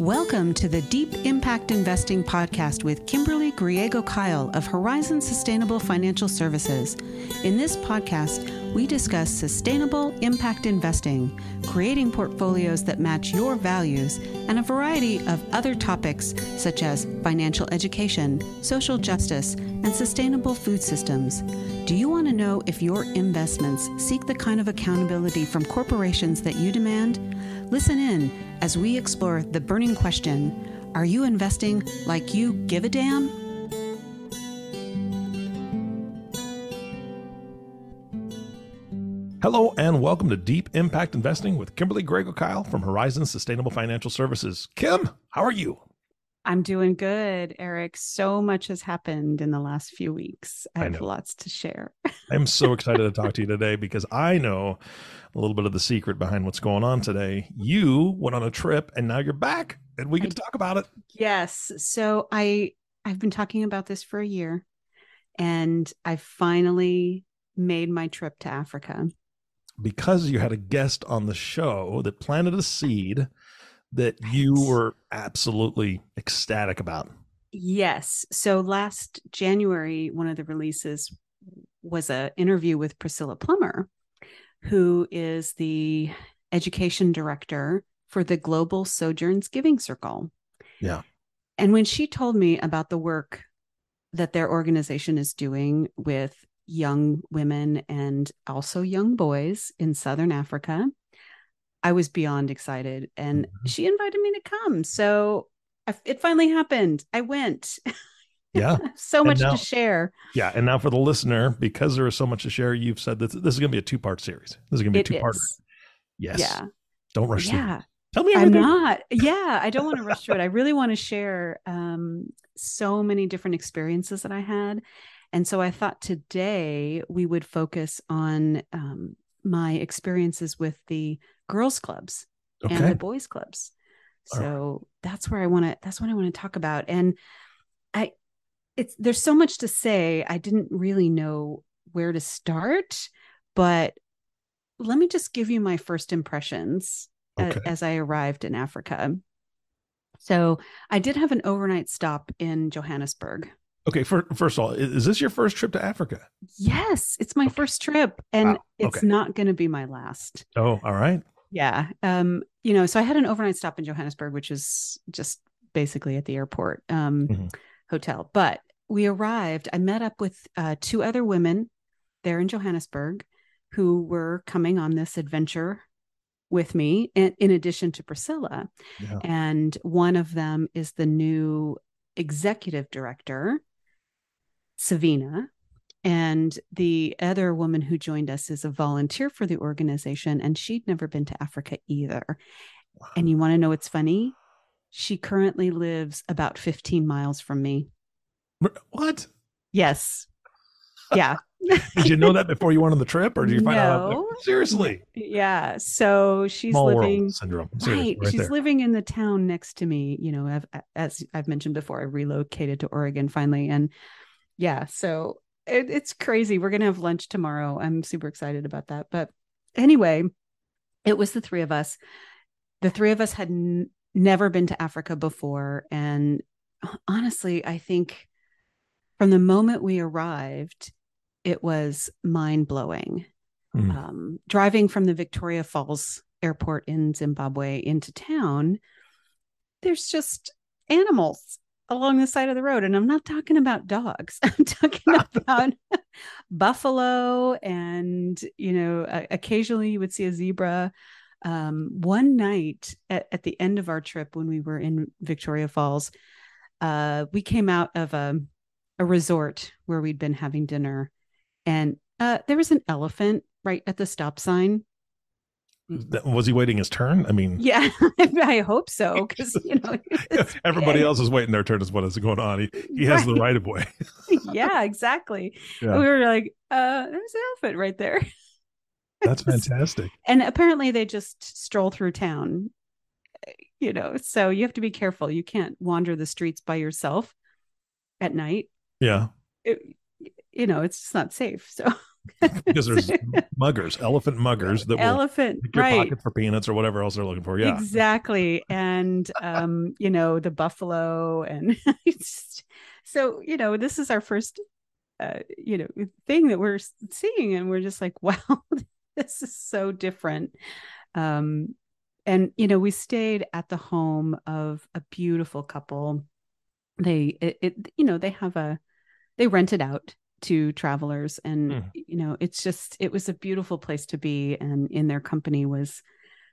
Welcome to the Deep Impact Investing Podcast with Kimberly Griego Kyle of Horizon Sustainable Financial Services. In this podcast, we discuss sustainable impact investing, creating portfolios that match your values, and a variety of other topics such as financial education, social justice, and sustainable food systems. Do you want to know if your investments seek the kind of accountability from corporations that you demand? Listen in as we explore the burning question Are you investing like you give a damn? Hello and welcome to Deep Impact Investing with Kimberly Griego Kyle from Horizon Sustainable Financial Services. Kim, how are you? I'm doing good, Eric. So much has happened in the last few weeks. I have I lots to share. I'm so excited to talk to you today because I know a little bit of the secret behind what's going on today. You went on a trip and now you're back and we get to talk about it. Yes. So I I've been talking about this for a year and I finally made my trip to Africa. Because you had a guest on the show that planted a seed that you were absolutely ecstatic about. Yes. So last January, one of the releases was an interview with Priscilla Plummer, who is the education director for the Global Sojourns Giving Circle. Yeah. And when she told me about the work that their organization is doing with young women and also young boys in Southern Africa, I was beyond excited. And mm-hmm. she invited me to come. So I, it finally happened. I went. Yeah. so much now, to share. Yeah. And now for the listener, because there is so much to share, you've said that this is going to be a two part series. This is going to be a two part. Yes. Yeah. Don't rush yeah. Through. Tell me everything. I'm not. Yeah. I don't want to rush through it. I really want to share um, so many different experiences that I had. And so I thought today we would focus on um, my experiences with the girls clubs okay. and the boys clubs. So right. that's where I want to, that's what I want to talk about. And I, it's there's so much to say. I didn't really know where to start, but let me just give you my first impressions okay. as, as I arrived in Africa. So I did have an overnight stop in Johannesburg. Okay, for, first of all, is this your first trip to Africa? Yes, it's my okay. first trip, and wow. okay. it's not going to be my last. Oh, all right. Yeah, um, you know, so I had an overnight stop in Johannesburg, which is just basically at the airport um, mm-hmm. hotel. But we arrived, I met up with uh, two other women there in Johannesburg who were coming on this adventure with me, in, in addition to Priscilla. Yeah. And one of them is the new executive director, Savina. And the other woman who joined us is a volunteer for the organization, and she'd never been to Africa either. Wow. And you want to know what's funny? She currently lives about 15 miles from me. What? Yes. Yeah. did you know that before you went on the trip, or did you find no. out? Seriously. Yeah. So she's Small living syndrome. right. right. She's there. living in the town next to me. You know, I've, as I've mentioned before, I relocated to Oregon finally, and yeah. So it, it's crazy. We're gonna have lunch tomorrow. I'm super excited about that. But anyway, it was the three of us. The three of us had n- never been to Africa before, and honestly, I think from the moment we arrived, it was mind blowing. Mm. Um, driving from the Victoria Falls airport in Zimbabwe into town, there's just animals along the side of the road. And I'm not talking about dogs, I'm talking about buffalo. And, you know, uh, occasionally you would see a zebra. Um, one night at, at, the end of our trip, when we were in Victoria Falls, uh, we came out of a a resort where we'd been having dinner, and uh, there was an elephant right at the stop sign. Was he waiting his turn? I mean, yeah, I hope so because you know everybody else is waiting their turn. Is what is going on? He he has right. the right of way. yeah, exactly. Yeah. We were like, uh, there's an outfit right there. That's fantastic. and apparently, they just stroll through town. You know, so you have to be careful. You can't wander the streets by yourself at night yeah. It, you know, it's just not safe. So because there's muggers, elephant muggers that elephant will right. pocket for peanuts or whatever else they're looking for. Yeah, exactly. And um, you know, the buffalo, and so you know, this is our first, uh, you know, thing that we're seeing, and we're just like, wow, this is so different. Um, and you know, we stayed at the home of a beautiful couple. They, it, it you know, they have a, they rent it out to travelers and mm. you know it's just it was a beautiful place to be and in their company was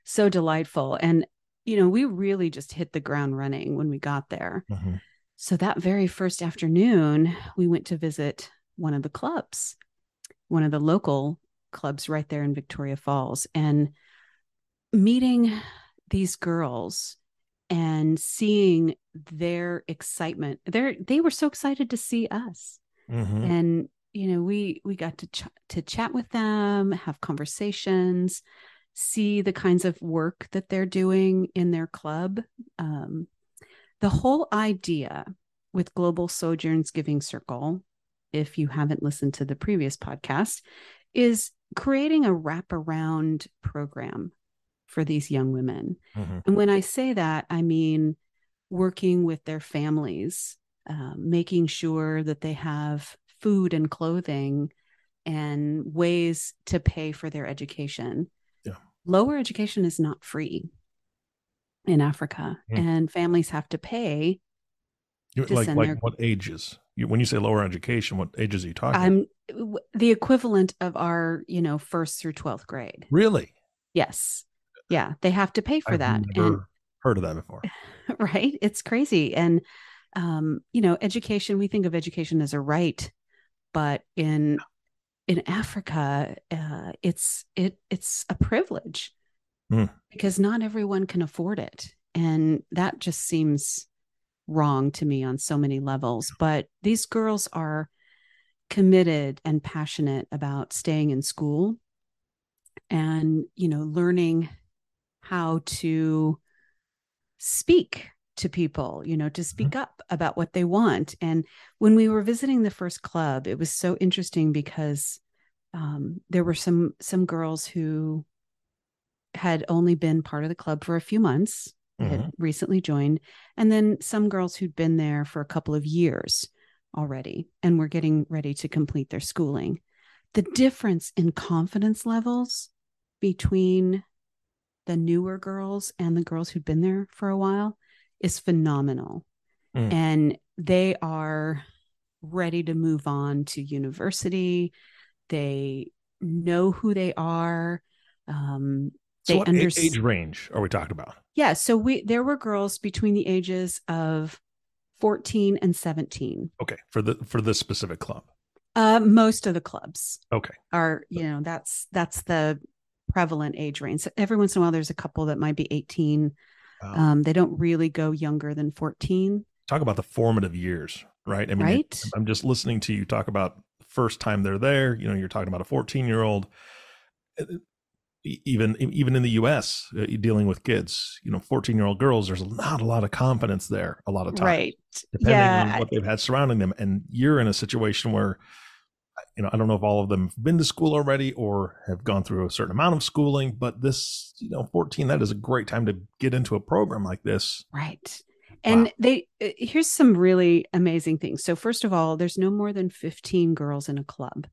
so delightful and you know we really just hit the ground running when we got there mm-hmm. so that very first afternoon we went to visit one of the clubs one of the local clubs right there in Victoria Falls and meeting these girls and seeing their excitement they they were so excited to see us mm-hmm. and you know we we got to ch- to chat with them have conversations see the kinds of work that they're doing in their club um, the whole idea with global sojourns giving circle if you haven't listened to the previous podcast is creating a wraparound program for these young women mm-hmm. and when i say that i mean working with their families um, making sure that they have food and clothing and ways to pay for their education. Yeah. Lower education is not free in Africa, mm. and families have to pay. To like like their... what ages? You, when you say lower education, what ages are you talking? I'm the equivalent of our, you know, first through twelfth grade. Really? Yes. Yeah, they have to pay for I've that. Never and, heard of that before. Right? It's crazy, and um, you know, education, we think of education as a right, but in in Africa, uh, it's it it's a privilege mm. because not everyone can afford it, and that just seems wrong to me on so many levels. But these girls are committed and passionate about staying in school and you know learning how to speak to people, you know, to speak mm-hmm. up about what they want. And when we were visiting the first club, it was so interesting because um, there were some some girls who had only been part of the club for a few months, mm-hmm. had recently joined, and then some girls who'd been there for a couple of years already and were getting ready to complete their schooling. The difference in confidence levels between the newer girls and the girls who'd been there for a while is phenomenal. Mm. And they are ready to move on to university. They know who they are. Um, so they what under- age range are we talking about? Yeah, so we there were girls between the ages of 14 and 17. Okay, for the for this specific club. Uh, most of the clubs. Okay. Are you know that's that's the prevalent age range. So every once in a while, there's a couple that might be 18 Wow. Um, they don't really go younger than 14. Talk about the formative years, right? I mean, right? I'm just listening to you talk about first time they're there. You know, you're talking about a 14 year old. Uh, even even in the U.S., uh, dealing with kids, you know, 14 year old girls, there's not a lot of confidence there. A lot of times, right? Depending yeah. on what they've had surrounding them, and you're in a situation where you know, I don't know if all of them have been to school already or have gone through a certain amount of schooling, but this, you know, 14, that is a great time to get into a program like this. Right. And wow. they, uh, here's some really amazing things. So, first of all, there's no more than 15 girls in a club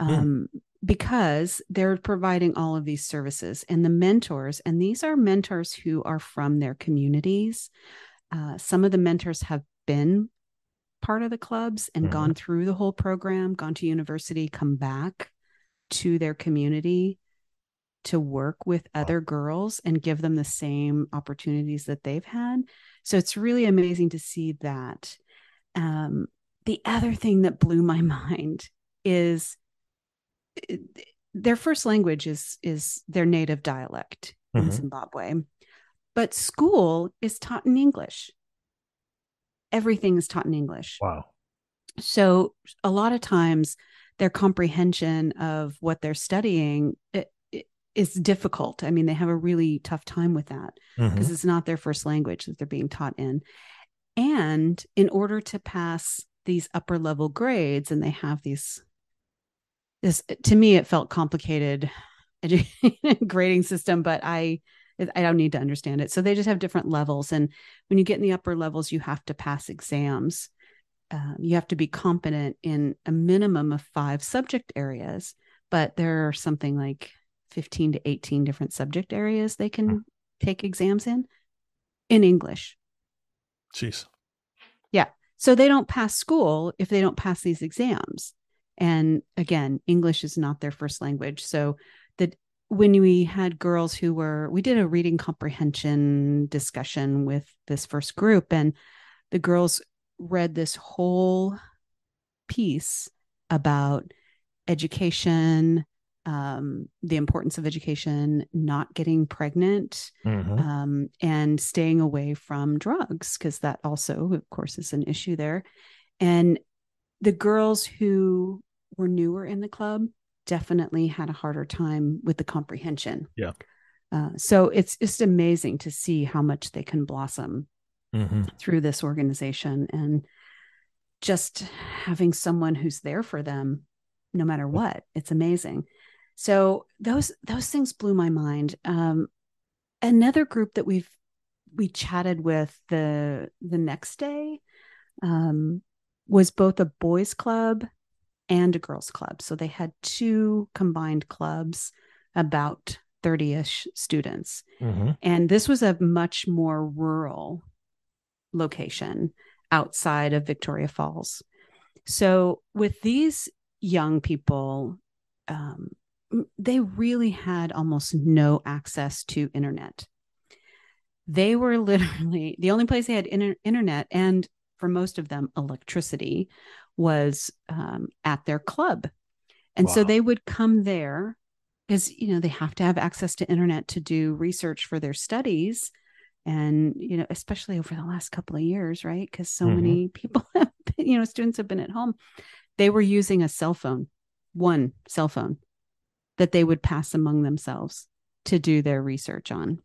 hmm. um, mm. because they're providing all of these services. And the mentors, and these are mentors who are from their communities. Uh, some of the mentors have been part of the clubs and mm-hmm. gone through the whole program, gone to university, come back to their community to work with other girls and give them the same opportunities that they've had. So it's really amazing to see that. Um, the other thing that blew my mind is uh, their first language is is their native dialect mm-hmm. in Zimbabwe, but school is taught in English everything is taught in English. Wow. So a lot of times their comprehension of what they're studying it, it is difficult. I mean, they have a really tough time with that because mm-hmm. it's not their first language that they're being taught in. And in order to pass these upper level grades, and they have these this to me it felt complicated grading system, but I I don't need to understand it. So they just have different levels, and when you get in the upper levels, you have to pass exams. Um, you have to be competent in a minimum of five subject areas, but there are something like 15 to 18 different subject areas they can hmm. take exams in in English. Jeez. Yeah. So they don't pass school if they don't pass these exams. And again, English is not their first language. So when we had girls who were, we did a reading comprehension discussion with this first group, and the girls read this whole piece about education, um, the importance of education, not getting pregnant, mm-hmm. um, and staying away from drugs, because that also, of course, is an issue there. And the girls who were newer in the club definitely had a harder time with the comprehension. Yeah. Uh, so it's just amazing to see how much they can blossom mm-hmm. through this organization and just having someone who's there for them no matter what. It's amazing. So those those things blew my mind. Um, another group that we've we chatted with the the next day um, was both a boys club and a girls club. So they had two combined clubs, about 30 ish students. Mm-hmm. And this was a much more rural location outside of Victoria Falls. So with these young people, um, they really had almost no access to internet. They were literally the only place they had inter- internet and for most of them electricity was um, at their club. And wow. so they would come there because you know they have to have access to internet to do research for their studies and you know especially over the last couple of years right because so mm-hmm. many people have been, you know students have been at home they were using a cell phone one cell phone that they would pass among themselves to do their research on.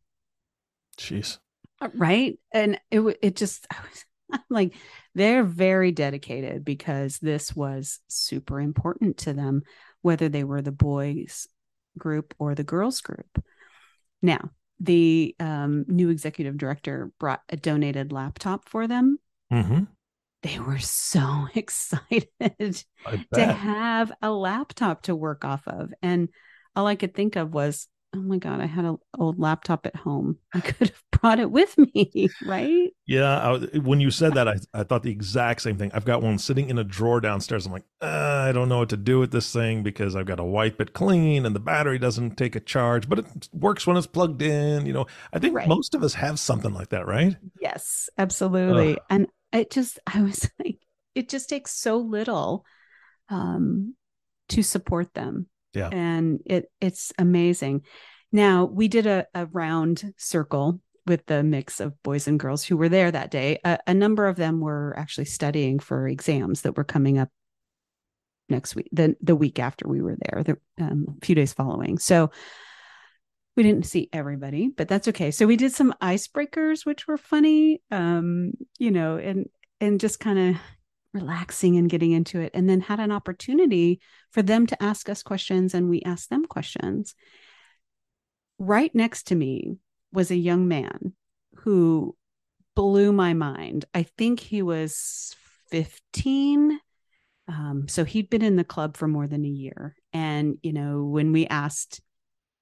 Jeez. Uh, right. And it, it just, I was like, they're very dedicated because this was super important to them, whether they were the boys group or the girls group. Now, the um, new executive director brought a donated laptop for them. Mm-hmm. They were so excited to have a laptop to work off of. And all I could think of was, oh my God, I had an old laptop at home. I could have brought it with me, right? Yeah. I, when you said that, I, I thought the exact same thing. I've got one sitting in a drawer downstairs. I'm like, uh, I don't know what to do with this thing because I've got to wipe it clean and the battery doesn't take a charge, but it works when it's plugged in. You know, I think right. most of us have something like that, right? Yes, absolutely. Ugh. And it just, I was like, it just takes so little um, to support them yeah. And it it's amazing. Now we did a, a round circle with the mix of boys and girls who were there that day. A, a number of them were actually studying for exams that were coming up next week, the the week after we were there, the um, few days following. So we didn't see everybody, but that's okay. So we did some icebreakers, which were funny, um, you know, and and just kind of relaxing and getting into it and then had an opportunity for them to ask us questions and we asked them questions. Right next to me was a young man who blew my mind. I think he was 15 um, so he'd been in the club for more than a year. And you know when we asked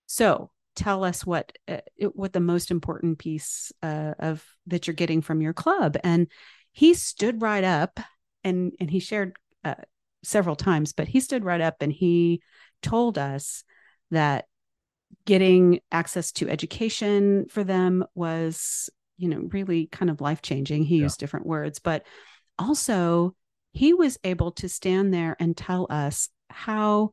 so tell us what uh, what the most important piece uh, of that you're getting from your club? And he stood right up and and he shared uh, several times, but he stood right up and he told us that getting access to education for them was you know really kind of life changing he yeah. used different words but also he was able to stand there and tell us how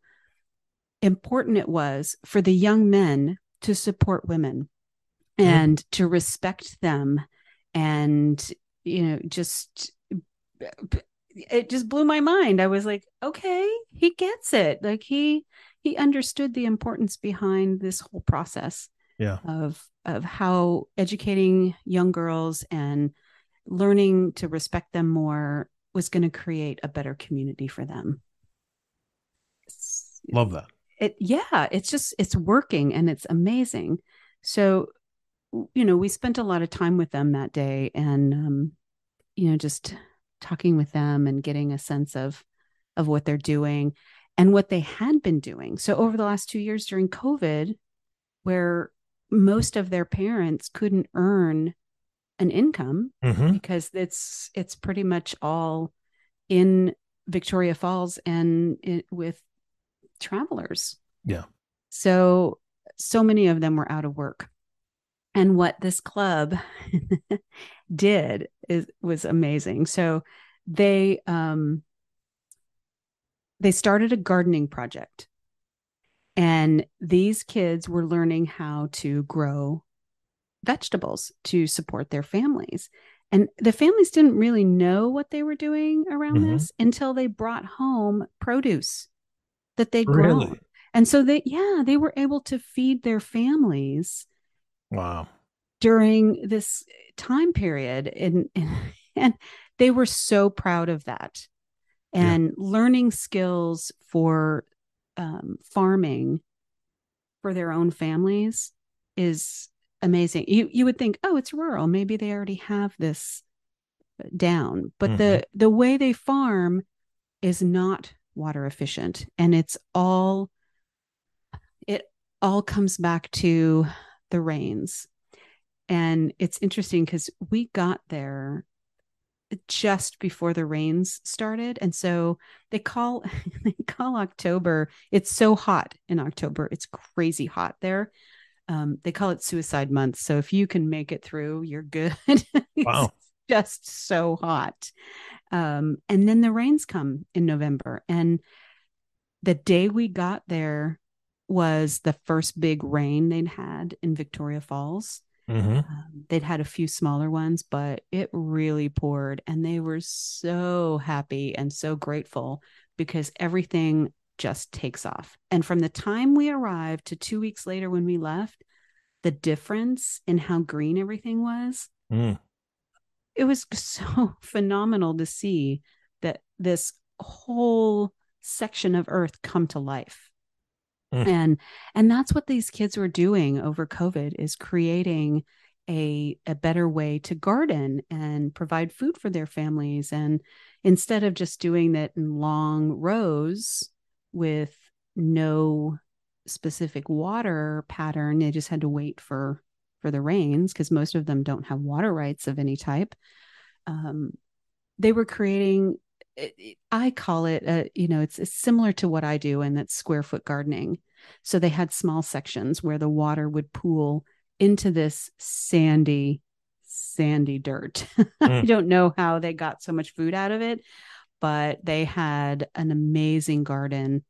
important it was for the young men to support women mm-hmm. and to respect them and you know just it just blew my mind. I was like, okay, he gets it. Like he he understood the importance behind this whole process. Yeah. Of of how educating young girls and learning to respect them more was going to create a better community for them. Love that. It yeah, it's just it's working and it's amazing. So you know, we spent a lot of time with them that day and um you know, just talking with them and getting a sense of of what they're doing and what they had been doing. So over the last 2 years during COVID where most of their parents couldn't earn an income mm-hmm. because it's it's pretty much all in Victoria Falls and it, with travelers. Yeah. So so many of them were out of work. And what this club did is was amazing. So they um they started a gardening project. And these kids were learning how to grow vegetables to support their families. And the families didn't really know what they were doing around mm-hmm. this until they brought home produce that they'd grown. And so they, yeah, they were able to feed their families. Wow. During this time period. And, and, they were so proud of that. And yeah. learning skills for um, farming for their own families is amazing. You you would think, oh, it's rural. Maybe they already have this down. But mm-hmm. the the way they farm is not water efficient. And it's all it all comes back to the rains. And it's interesting because we got there just before the rains started and so they call they call october it's so hot in october it's crazy hot there um, they call it suicide month. So if you can make it through, you're good. wow. just so hot. Um, and then the rains come in November. And the day we got there was the first big rain they'd had in Victoria Falls. Mm-hmm. Um, they'd had a few smaller ones, but it really poured. And they were so happy and so grateful because everything just takes off. And from the time we arrived to two weeks later when we left, the difference in how green everything was, mm. it was so phenomenal to see that this whole section of earth come to life. Mm. And and that's what these kids were doing over COVID is creating a a better way to garden and provide food for their families and instead of just doing that in long rows with no specific water pattern they just had to wait for for the rains because most of them don't have water rights of any type um, they were creating i call it a, you know it's, it's similar to what i do and that's square foot gardening so they had small sections where the water would pool into this sandy sandy dirt mm. i don't know how they got so much food out of it but they had an amazing garden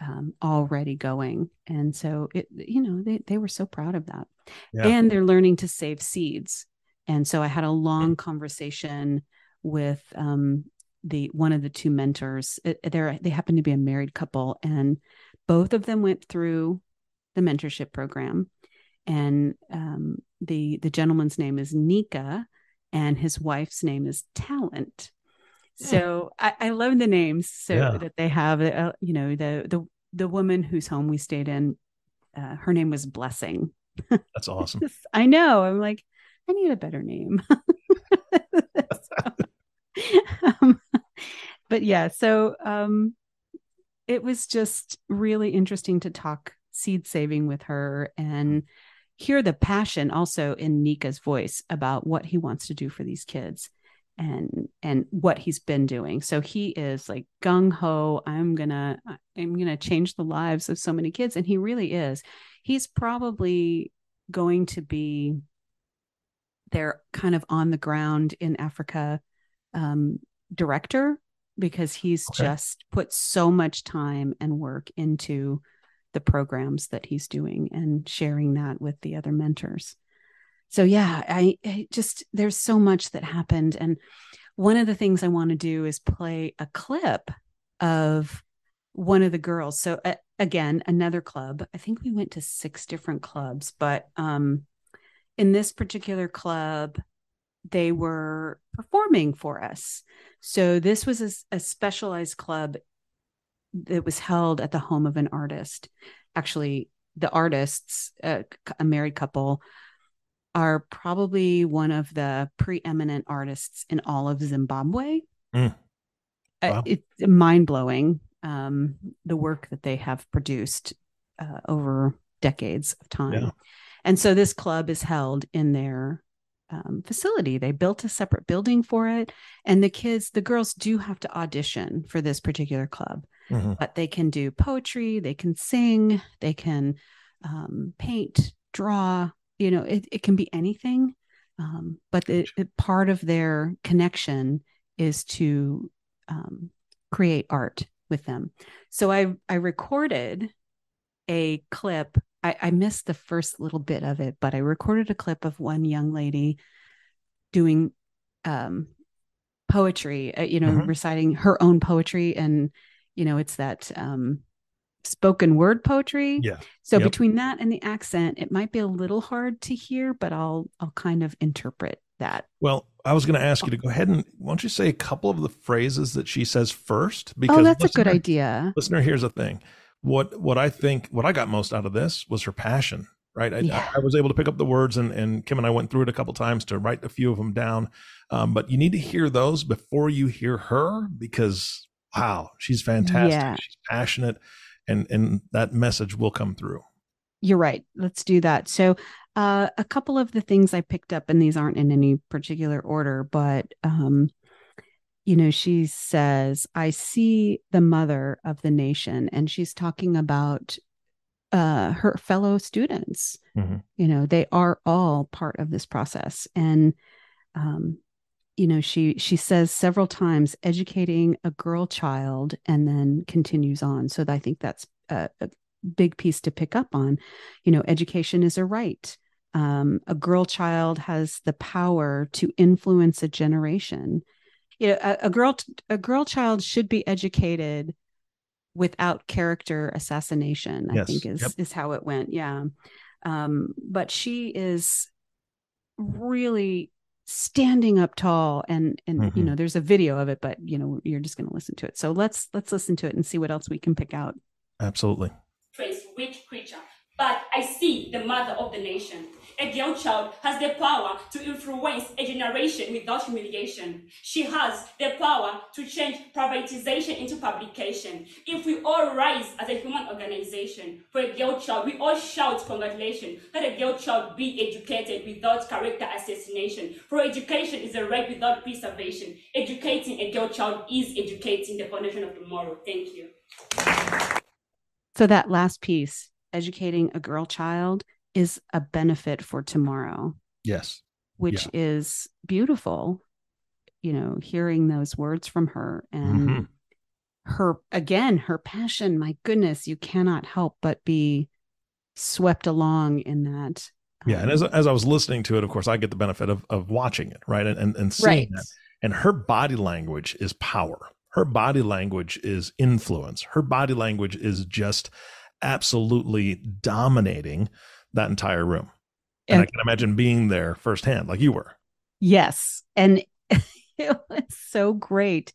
um, already going. And so it, you know, they, they were so proud of that. Yeah. And they're learning to save seeds. And so I had a long conversation with um, the one of the two mentors. They they happen to be a married couple, and both of them went through the mentorship program. And um, the the gentleman's name is Nika, and his wife's name is Talent. So I, I love the names so yeah. that they have. Uh, you know, the the the woman whose home we stayed in, uh, her name was Blessing. That's awesome. I know. I'm like, I need a better name. so, um, but yeah, so um, it was just really interesting to talk seed saving with her and hear the passion also in Nika's voice about what he wants to do for these kids and and what he's been doing. So he is like gung ho. I'm gonna I'm gonna change the lives of so many kids, and he really is. He's probably going to be there, kind of on the ground in Africa um, director because he's okay. just put so much time and work into the programs that he's doing and sharing that with the other mentors. So yeah I, I, just there's so much that happened. And one of the things i want to do is play a clip of one of the girls. So uh, again another club. I think we went to six different clubs but um in this particular club they were performing for us so this was a, a specialized club that was held at the home of an artist. Actually, the artists, uh, a married couple, are probably one of the preeminent artists in all of Zimbabwe. Mm. Wow. Uh, it's mind blowing um, the work that they have produced uh, over decades of time. Yeah. And so this club is held in their um, facility. They built a separate building for it. And the kids, the girls do have to audition for this particular club, mm-hmm. but they can do poetry, they can sing, they can um, paint, draw, you know, it, it can be anything. Um, but the, the, part of their connection is to um, create art with them. So I I recorded a clip I, I missed the first little bit of it, but I recorded a clip of one young lady doing um, poetry, uh, you know, mm-hmm. reciting her own poetry. And, you know, it's that um, spoken word poetry. Yeah. So yep. between that and the accent, it might be a little hard to hear, but I'll, I'll kind of interpret that. Well, I was going to ask you to go ahead and why don't you say a couple of the phrases that she says first? Because oh, that's listener, a good idea. Listener, here's the thing what what I think what I got most out of this was her passion. Right, I, yeah. I, I, was able to pick up the words, and and Kim and I went through it a couple times to write a few of them down. Um, but you need to hear those before you hear her because wow, she's fantastic. Yeah. She's passionate, and and that message will come through. You're right. Let's do that. So, uh, a couple of the things I picked up, and these aren't in any particular order, but um, you know, she says, I see the mother of the nation. And she's talking about uh, her fellow students. Mm-hmm. You know, they are all part of this process. And, um, you know, she she says several times, educating a girl child, and then continues on. So I think that's a, a big piece to pick up on. You know, education is a right. Um, a girl child has the power to influence a generation you know a, a girl a girl child should be educated without character assassination yes. i think is yep. is how it went yeah um, but she is really standing up tall and and mm-hmm. you know there's a video of it but you know you're just going to listen to it so let's let's listen to it and see what else we can pick out absolutely praise which creature but i see the mother of the nation a girl child has the power to influence a generation without humiliation. She has the power to change privatization into publication. If we all rise as a human organization for a girl child, we all shout congratulations. Let a girl child be educated without character assassination. For education is a right without preservation. Educating a girl child is educating the foundation of tomorrow. Thank you. So that last piece, educating a girl child, is a benefit for tomorrow. Yes. Which yeah. is beautiful, you know, hearing those words from her and mm-hmm. her, again, her passion. My goodness, you cannot help but be swept along in that. Yeah. Um, and as, as I was listening to it, of course, I get the benefit of, of watching it, right? And, and, and seeing right. that. And her body language is power. Her body language is influence. Her body language is just absolutely dominating that entire room. And, and I can imagine being there firsthand, like you were. Yes. And it was so great.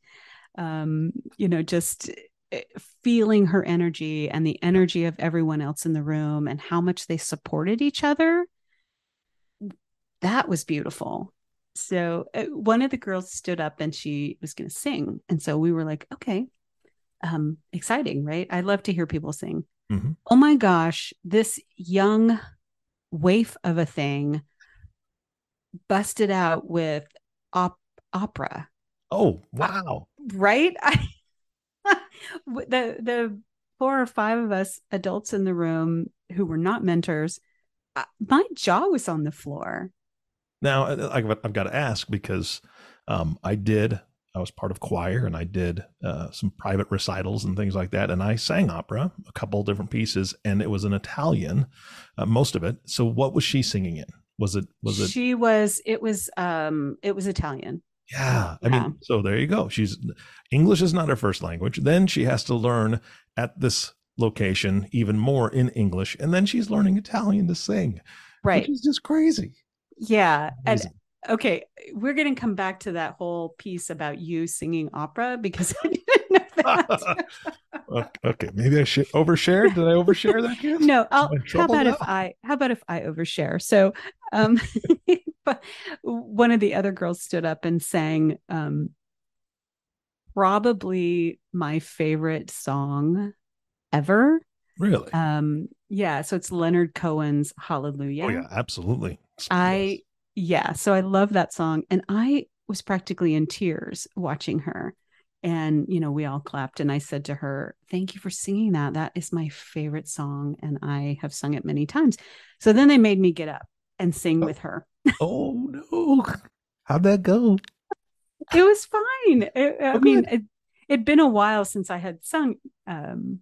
Um, you know, just eh, feeling her energy and the energy of everyone else in the room and how much they supported each other. That was beautiful. So uh, one of the girls stood up and she was going to sing. And so we were like, okay, um, exciting, right? I love to hear people sing. Mm-hmm. Oh my gosh, this young waif of a thing busted out with op- opera. Oh, wow. Uh, right? I, the the four or five of us adults in the room who were not mentors, uh, my jaw was on the floor. Now, I've, I've got to ask because um, I did I was part of choir and I did uh, some private recitals and things like that. And I sang opera, a couple different pieces, and it was in Italian, uh, most of it. So what was she singing in? Was it was it? She was. It was. Um. It was Italian. Yeah. I yeah. mean, so there you go. She's English is not her first language. Then she has to learn at this location even more in English, and then she's learning Italian to sing. Right. Which is just crazy. Yeah. Amazing. And okay, we're going to come back to that whole piece about you singing opera because I didn't know that. okay, maybe I should overshare. Did I overshare that? Kid? No. I'll, how about now? if I? How about if I overshare? So, um, one of the other girls stood up and sang, um, probably my favorite song ever. Really? Um, yeah. So it's Leonard Cohen's Hallelujah. Oh yeah, absolutely. I yeah. So I love that song, and I was practically in tears watching her and you know we all clapped and i said to her thank you for singing that. That is my favorite song and i have sung it many times. So then they made me get up and sing oh. with her. Oh no. How'd that go? It was fine. It, i mean it, it'd been a while since i had sung um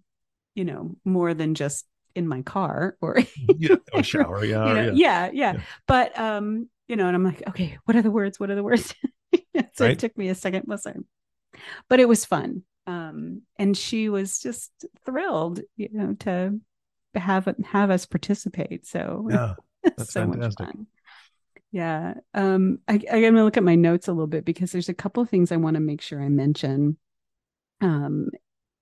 you know more than just in my car or yeah, or shower yeah, you know, yeah, yeah. Yeah. But um you know and i'm like okay what are the words what are the words so right? it took me a second I but it was fun. Um, and she was just thrilled, you know, to have have us participate. So yeah, that's so fantastic. much fun. Yeah. Um, I, I'm going to look at my notes a little bit because there's a couple of things I want to make sure I mention. Um,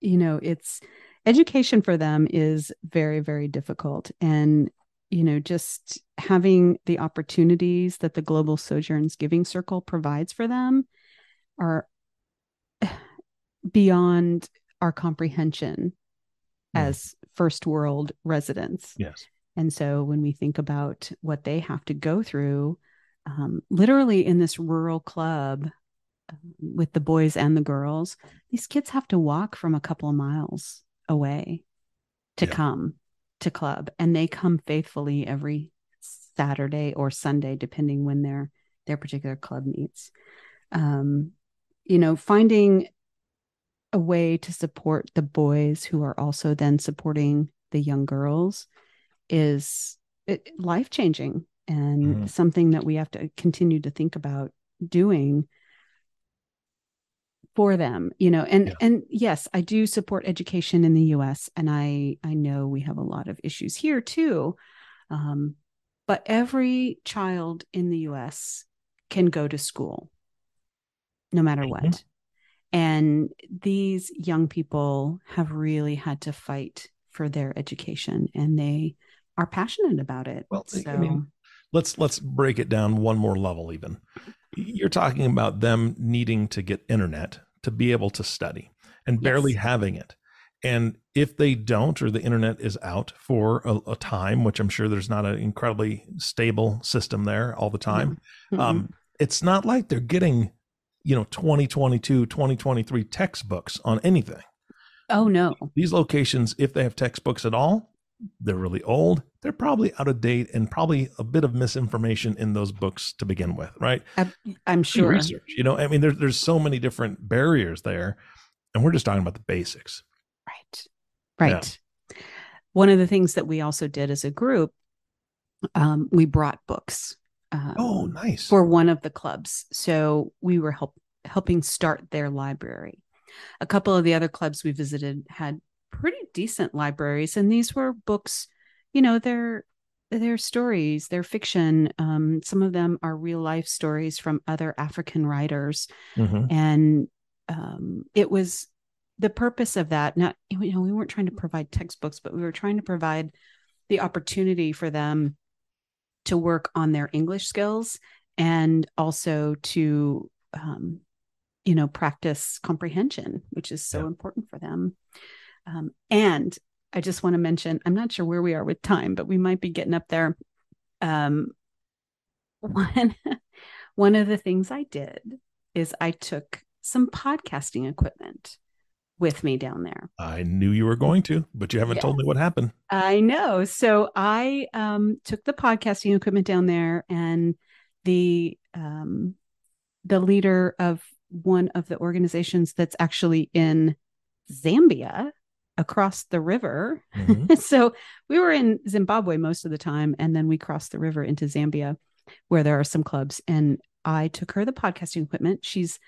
you know, it's education for them is very, very difficult. And, you know, just having the opportunities that the Global Sojourns Giving Circle provides for them are beyond our comprehension mm. as first world residents. Yes. And so when we think about what they have to go through, um, literally in this rural club um, with the boys and the girls, these kids have to walk from a couple of miles away to yeah. come to club, and they come faithfully every Saturday or Sunday, depending when their their particular club meets. Um, you know, finding a way to support the boys who are also then supporting the young girls is life changing and mm-hmm. something that we have to continue to think about doing for them you know and yeah. and yes i do support education in the us and i i know we have a lot of issues here too um, but every child in the us can go to school no matter mm-hmm. what and these young people have really had to fight for their education and they are passionate about it. Well, so. I mean, let's let's break it down one more level even. You're talking about them needing to get internet to be able to study and barely yes. having it. And if they don't, or the internet is out for a, a, time, which I'm sure there's not an incredibly stable system there all the time, mm-hmm. um, it's not like they're getting you know 2022 2023 textbooks on anything oh no these locations if they have textbooks at all they're really old they're probably out of date and probably a bit of misinformation in those books to begin with right i'm sure research you know i mean there's there's so many different barriers there and we're just talking about the basics right right yeah. one of the things that we also did as a group um, we brought books um, oh, nice. For one of the clubs. So we were help, helping start their library. A couple of the other clubs we visited had pretty decent libraries, and these were books, you know, they're they're stories, they're fiction. Um, some of them are real life stories from other African writers, mm-hmm. and um, it was the purpose of that. Not you know we weren't trying to provide textbooks, but we were trying to provide the opportunity for them to work on their English skills and also to, um, you know, practice comprehension, which is so yeah. important for them. Um, and I just want to mention, I'm not sure where we are with time, but we might be getting up there. Um, one, one of the things I did is I took some podcasting equipment with me down there. I knew you were going to, but you haven't yes. told me what happened. I know. So I um, took the podcasting equipment down there, and the um, the leader of one of the organizations that's actually in Zambia across the river. Mm-hmm. so we were in Zimbabwe most of the time, and then we crossed the river into Zambia, where there are some clubs. And I took her the podcasting equipment. She's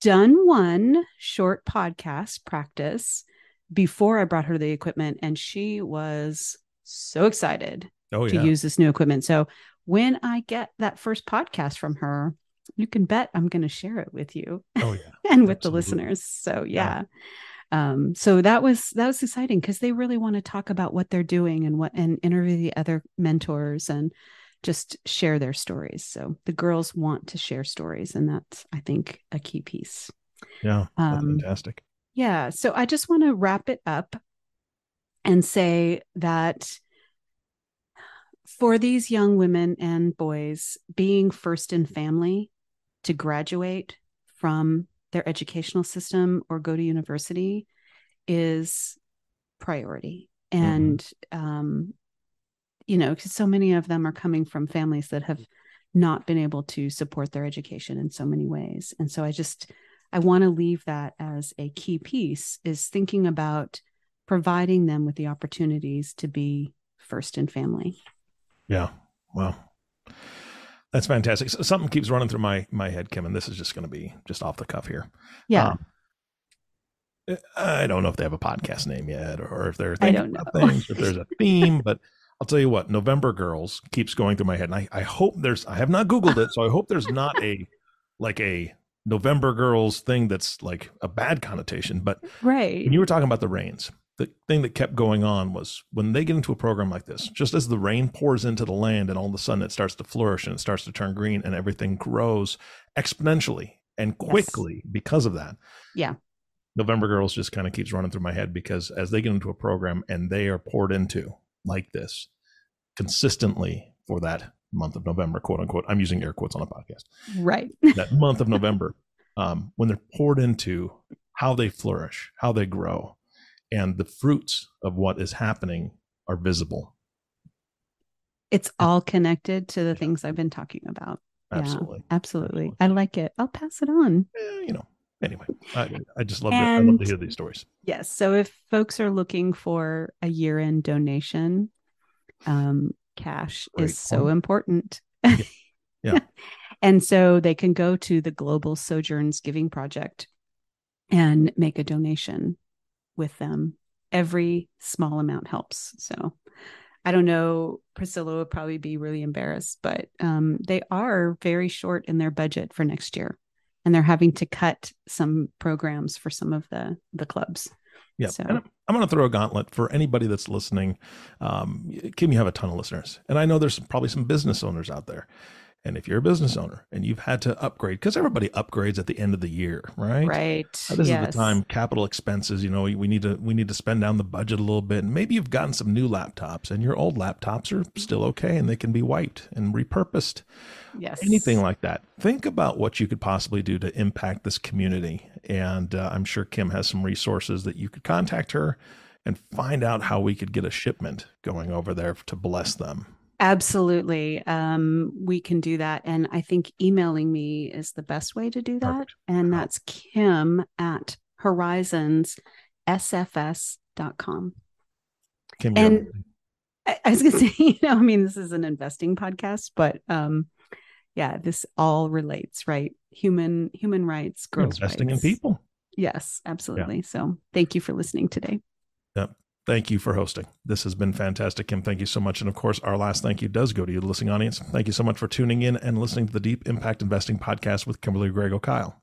done one short podcast practice before I brought her the equipment, and she was so excited oh, to use this new equipment. So when I get that first podcast from her, you can bet I'm going to share it with you. Oh yeah, and with the listeners. So yeah. yeah. Um, so that was that was exciting because they really want to talk about what they're doing and what and interview the other mentors and just share their stories. So the girls want to share stories and that's i think a key piece. Yeah um, fantastic. yeah so i just want to wrap it up and say that for these young women and boys being first in family to graduate from their educational system or go to university is priority mm-hmm. and mm-hmm. um, you know because so many of them are coming from families that have not been able to support their education in so many ways and so i just i want to leave that as a key piece is thinking about providing them with the opportunities to be first in family yeah well that's fantastic. So something keeps running through my my head, Kim, and this is just going to be just off the cuff here. Yeah. Um, I don't know if they have a podcast name yet, or if they're I don't know things, if there's a theme, but I'll tell you what, November Girls keeps going through my head, and I, I hope there's. I have not Googled it, so I hope there's not a like a November Girls thing that's like a bad connotation. But right, when you were talking about the rains, the thing that kept going on was when they get into a program like this, just as the rain pours into the land and all of a sudden it starts to flourish and it starts to turn green and everything grows exponentially and quickly yes. because of that. Yeah. November Girls just kind of keeps running through my head because as they get into a program and they are poured into like this consistently for that month of November, quote unquote, I'm using air quotes on a podcast. Right. that month of November, um, when they're poured into how they flourish, how they grow, and the fruits of what is happening are visible. It's all connected to the things I've been talking about. Absolutely. Yeah, absolutely. absolutely. I like it. I'll pass it on. Eh, you know, anyway, I, I just love, and, to, I love to hear these stories. Yes. So if folks are looking for a year end donation, um, cash Great is point. so important. Yeah. yeah. and so they can go to the Global Sojourns Giving Project and make a donation with them. Every small amount helps. So I don't know. Priscilla would probably be really embarrassed, but um, they are very short in their budget for next year, and they're having to cut some programs for some of the the clubs. Yeah, so. and I'm going to throw a gauntlet for anybody that's listening. Um, Kim, you have a ton of listeners, and I know there's probably some business owners out there. And if you're a business owner and you've had to upgrade, because everybody upgrades at the end of the year, right? Right. this yes. is the time capital expenses. You know, we need to we need to spend down the budget a little bit. And maybe you've gotten some new laptops, and your old laptops are still okay, and they can be wiped and repurposed. Yes. Anything like that. Think about what you could possibly do to impact this community. And uh, I'm sure Kim has some resources that you could contact her and find out how we could get a shipment going over there to bless them. Absolutely. Um, we can do that. And I think emailing me is the best way to do that. Perfect. And that's Kim at horizonssfs.com. Kim, and I, I, was going to say, you know, I mean, this is an investing podcast, but um, yeah, this all relates, right? Human, human rights, girls' investing rights. in people. Yes, absolutely. Yeah. So thank you for listening today. Yep thank you for hosting. This has been fantastic, Kim. Thank you so much. And of course, our last thank you does go to you, the listening audience. Thank you so much for tuning in and listening to the Deep Impact Investing Podcast with Kimberly Grego Kyle.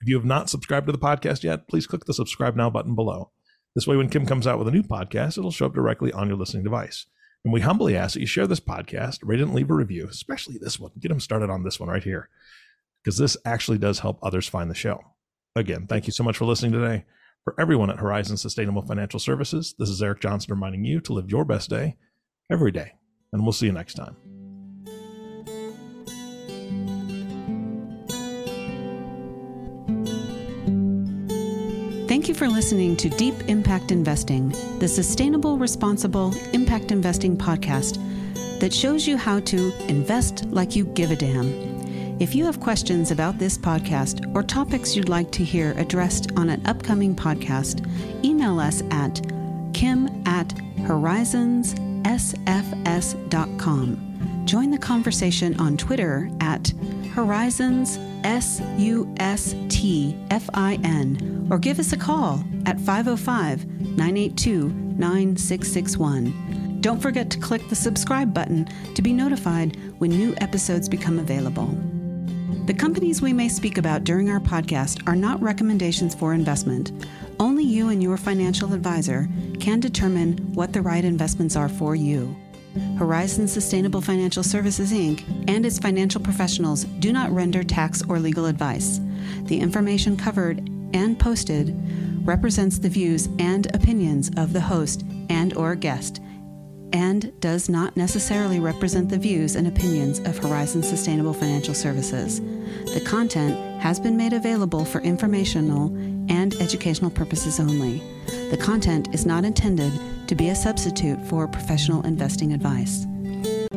If you have not subscribed to the podcast yet, please click the subscribe now button below. This way, when Kim comes out with a new podcast, it'll show up directly on your listening device. And we humbly ask that you share this podcast, rate it, and leave a review, especially this one. Get them started on this one right here, because this actually does help others find the show. Again, thank you so much for listening today. For everyone at Horizon Sustainable Financial Services, this is Eric Johnson reminding you to live your best day every day. And we'll see you next time. Thank you for listening to Deep Impact Investing, the sustainable, responsible impact investing podcast that shows you how to invest like you give a damn. If you have questions about this podcast or topics you'd like to hear addressed on an upcoming podcast, email us at kim at horizonssfs.com. Join the conversation on Twitter at horizons S-U-S-T-F-I-N or give us a call at 505-982-9661. Don't forget to click the subscribe button to be notified when new episodes become available. The companies we may speak about during our podcast are not recommendations for investment. Only you and your financial advisor can determine what the right investments are for you. Horizon Sustainable Financial Services Inc. and its financial professionals do not render tax or legal advice. The information covered and posted represents the views and opinions of the host and or guest and does not necessarily represent the views and opinions of Horizon Sustainable Financial Services. The content has been made available for informational and educational purposes only. The content is not intended to be a substitute for professional investing advice.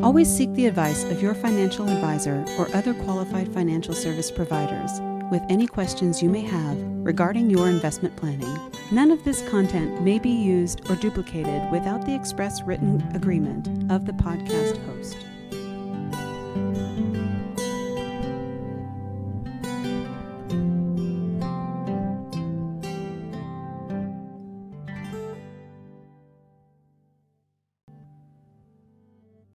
Always seek the advice of your financial advisor or other qualified financial service providers with any questions you may have regarding your investment planning. None of this content may be used or duplicated without the express written agreement of the podcast host.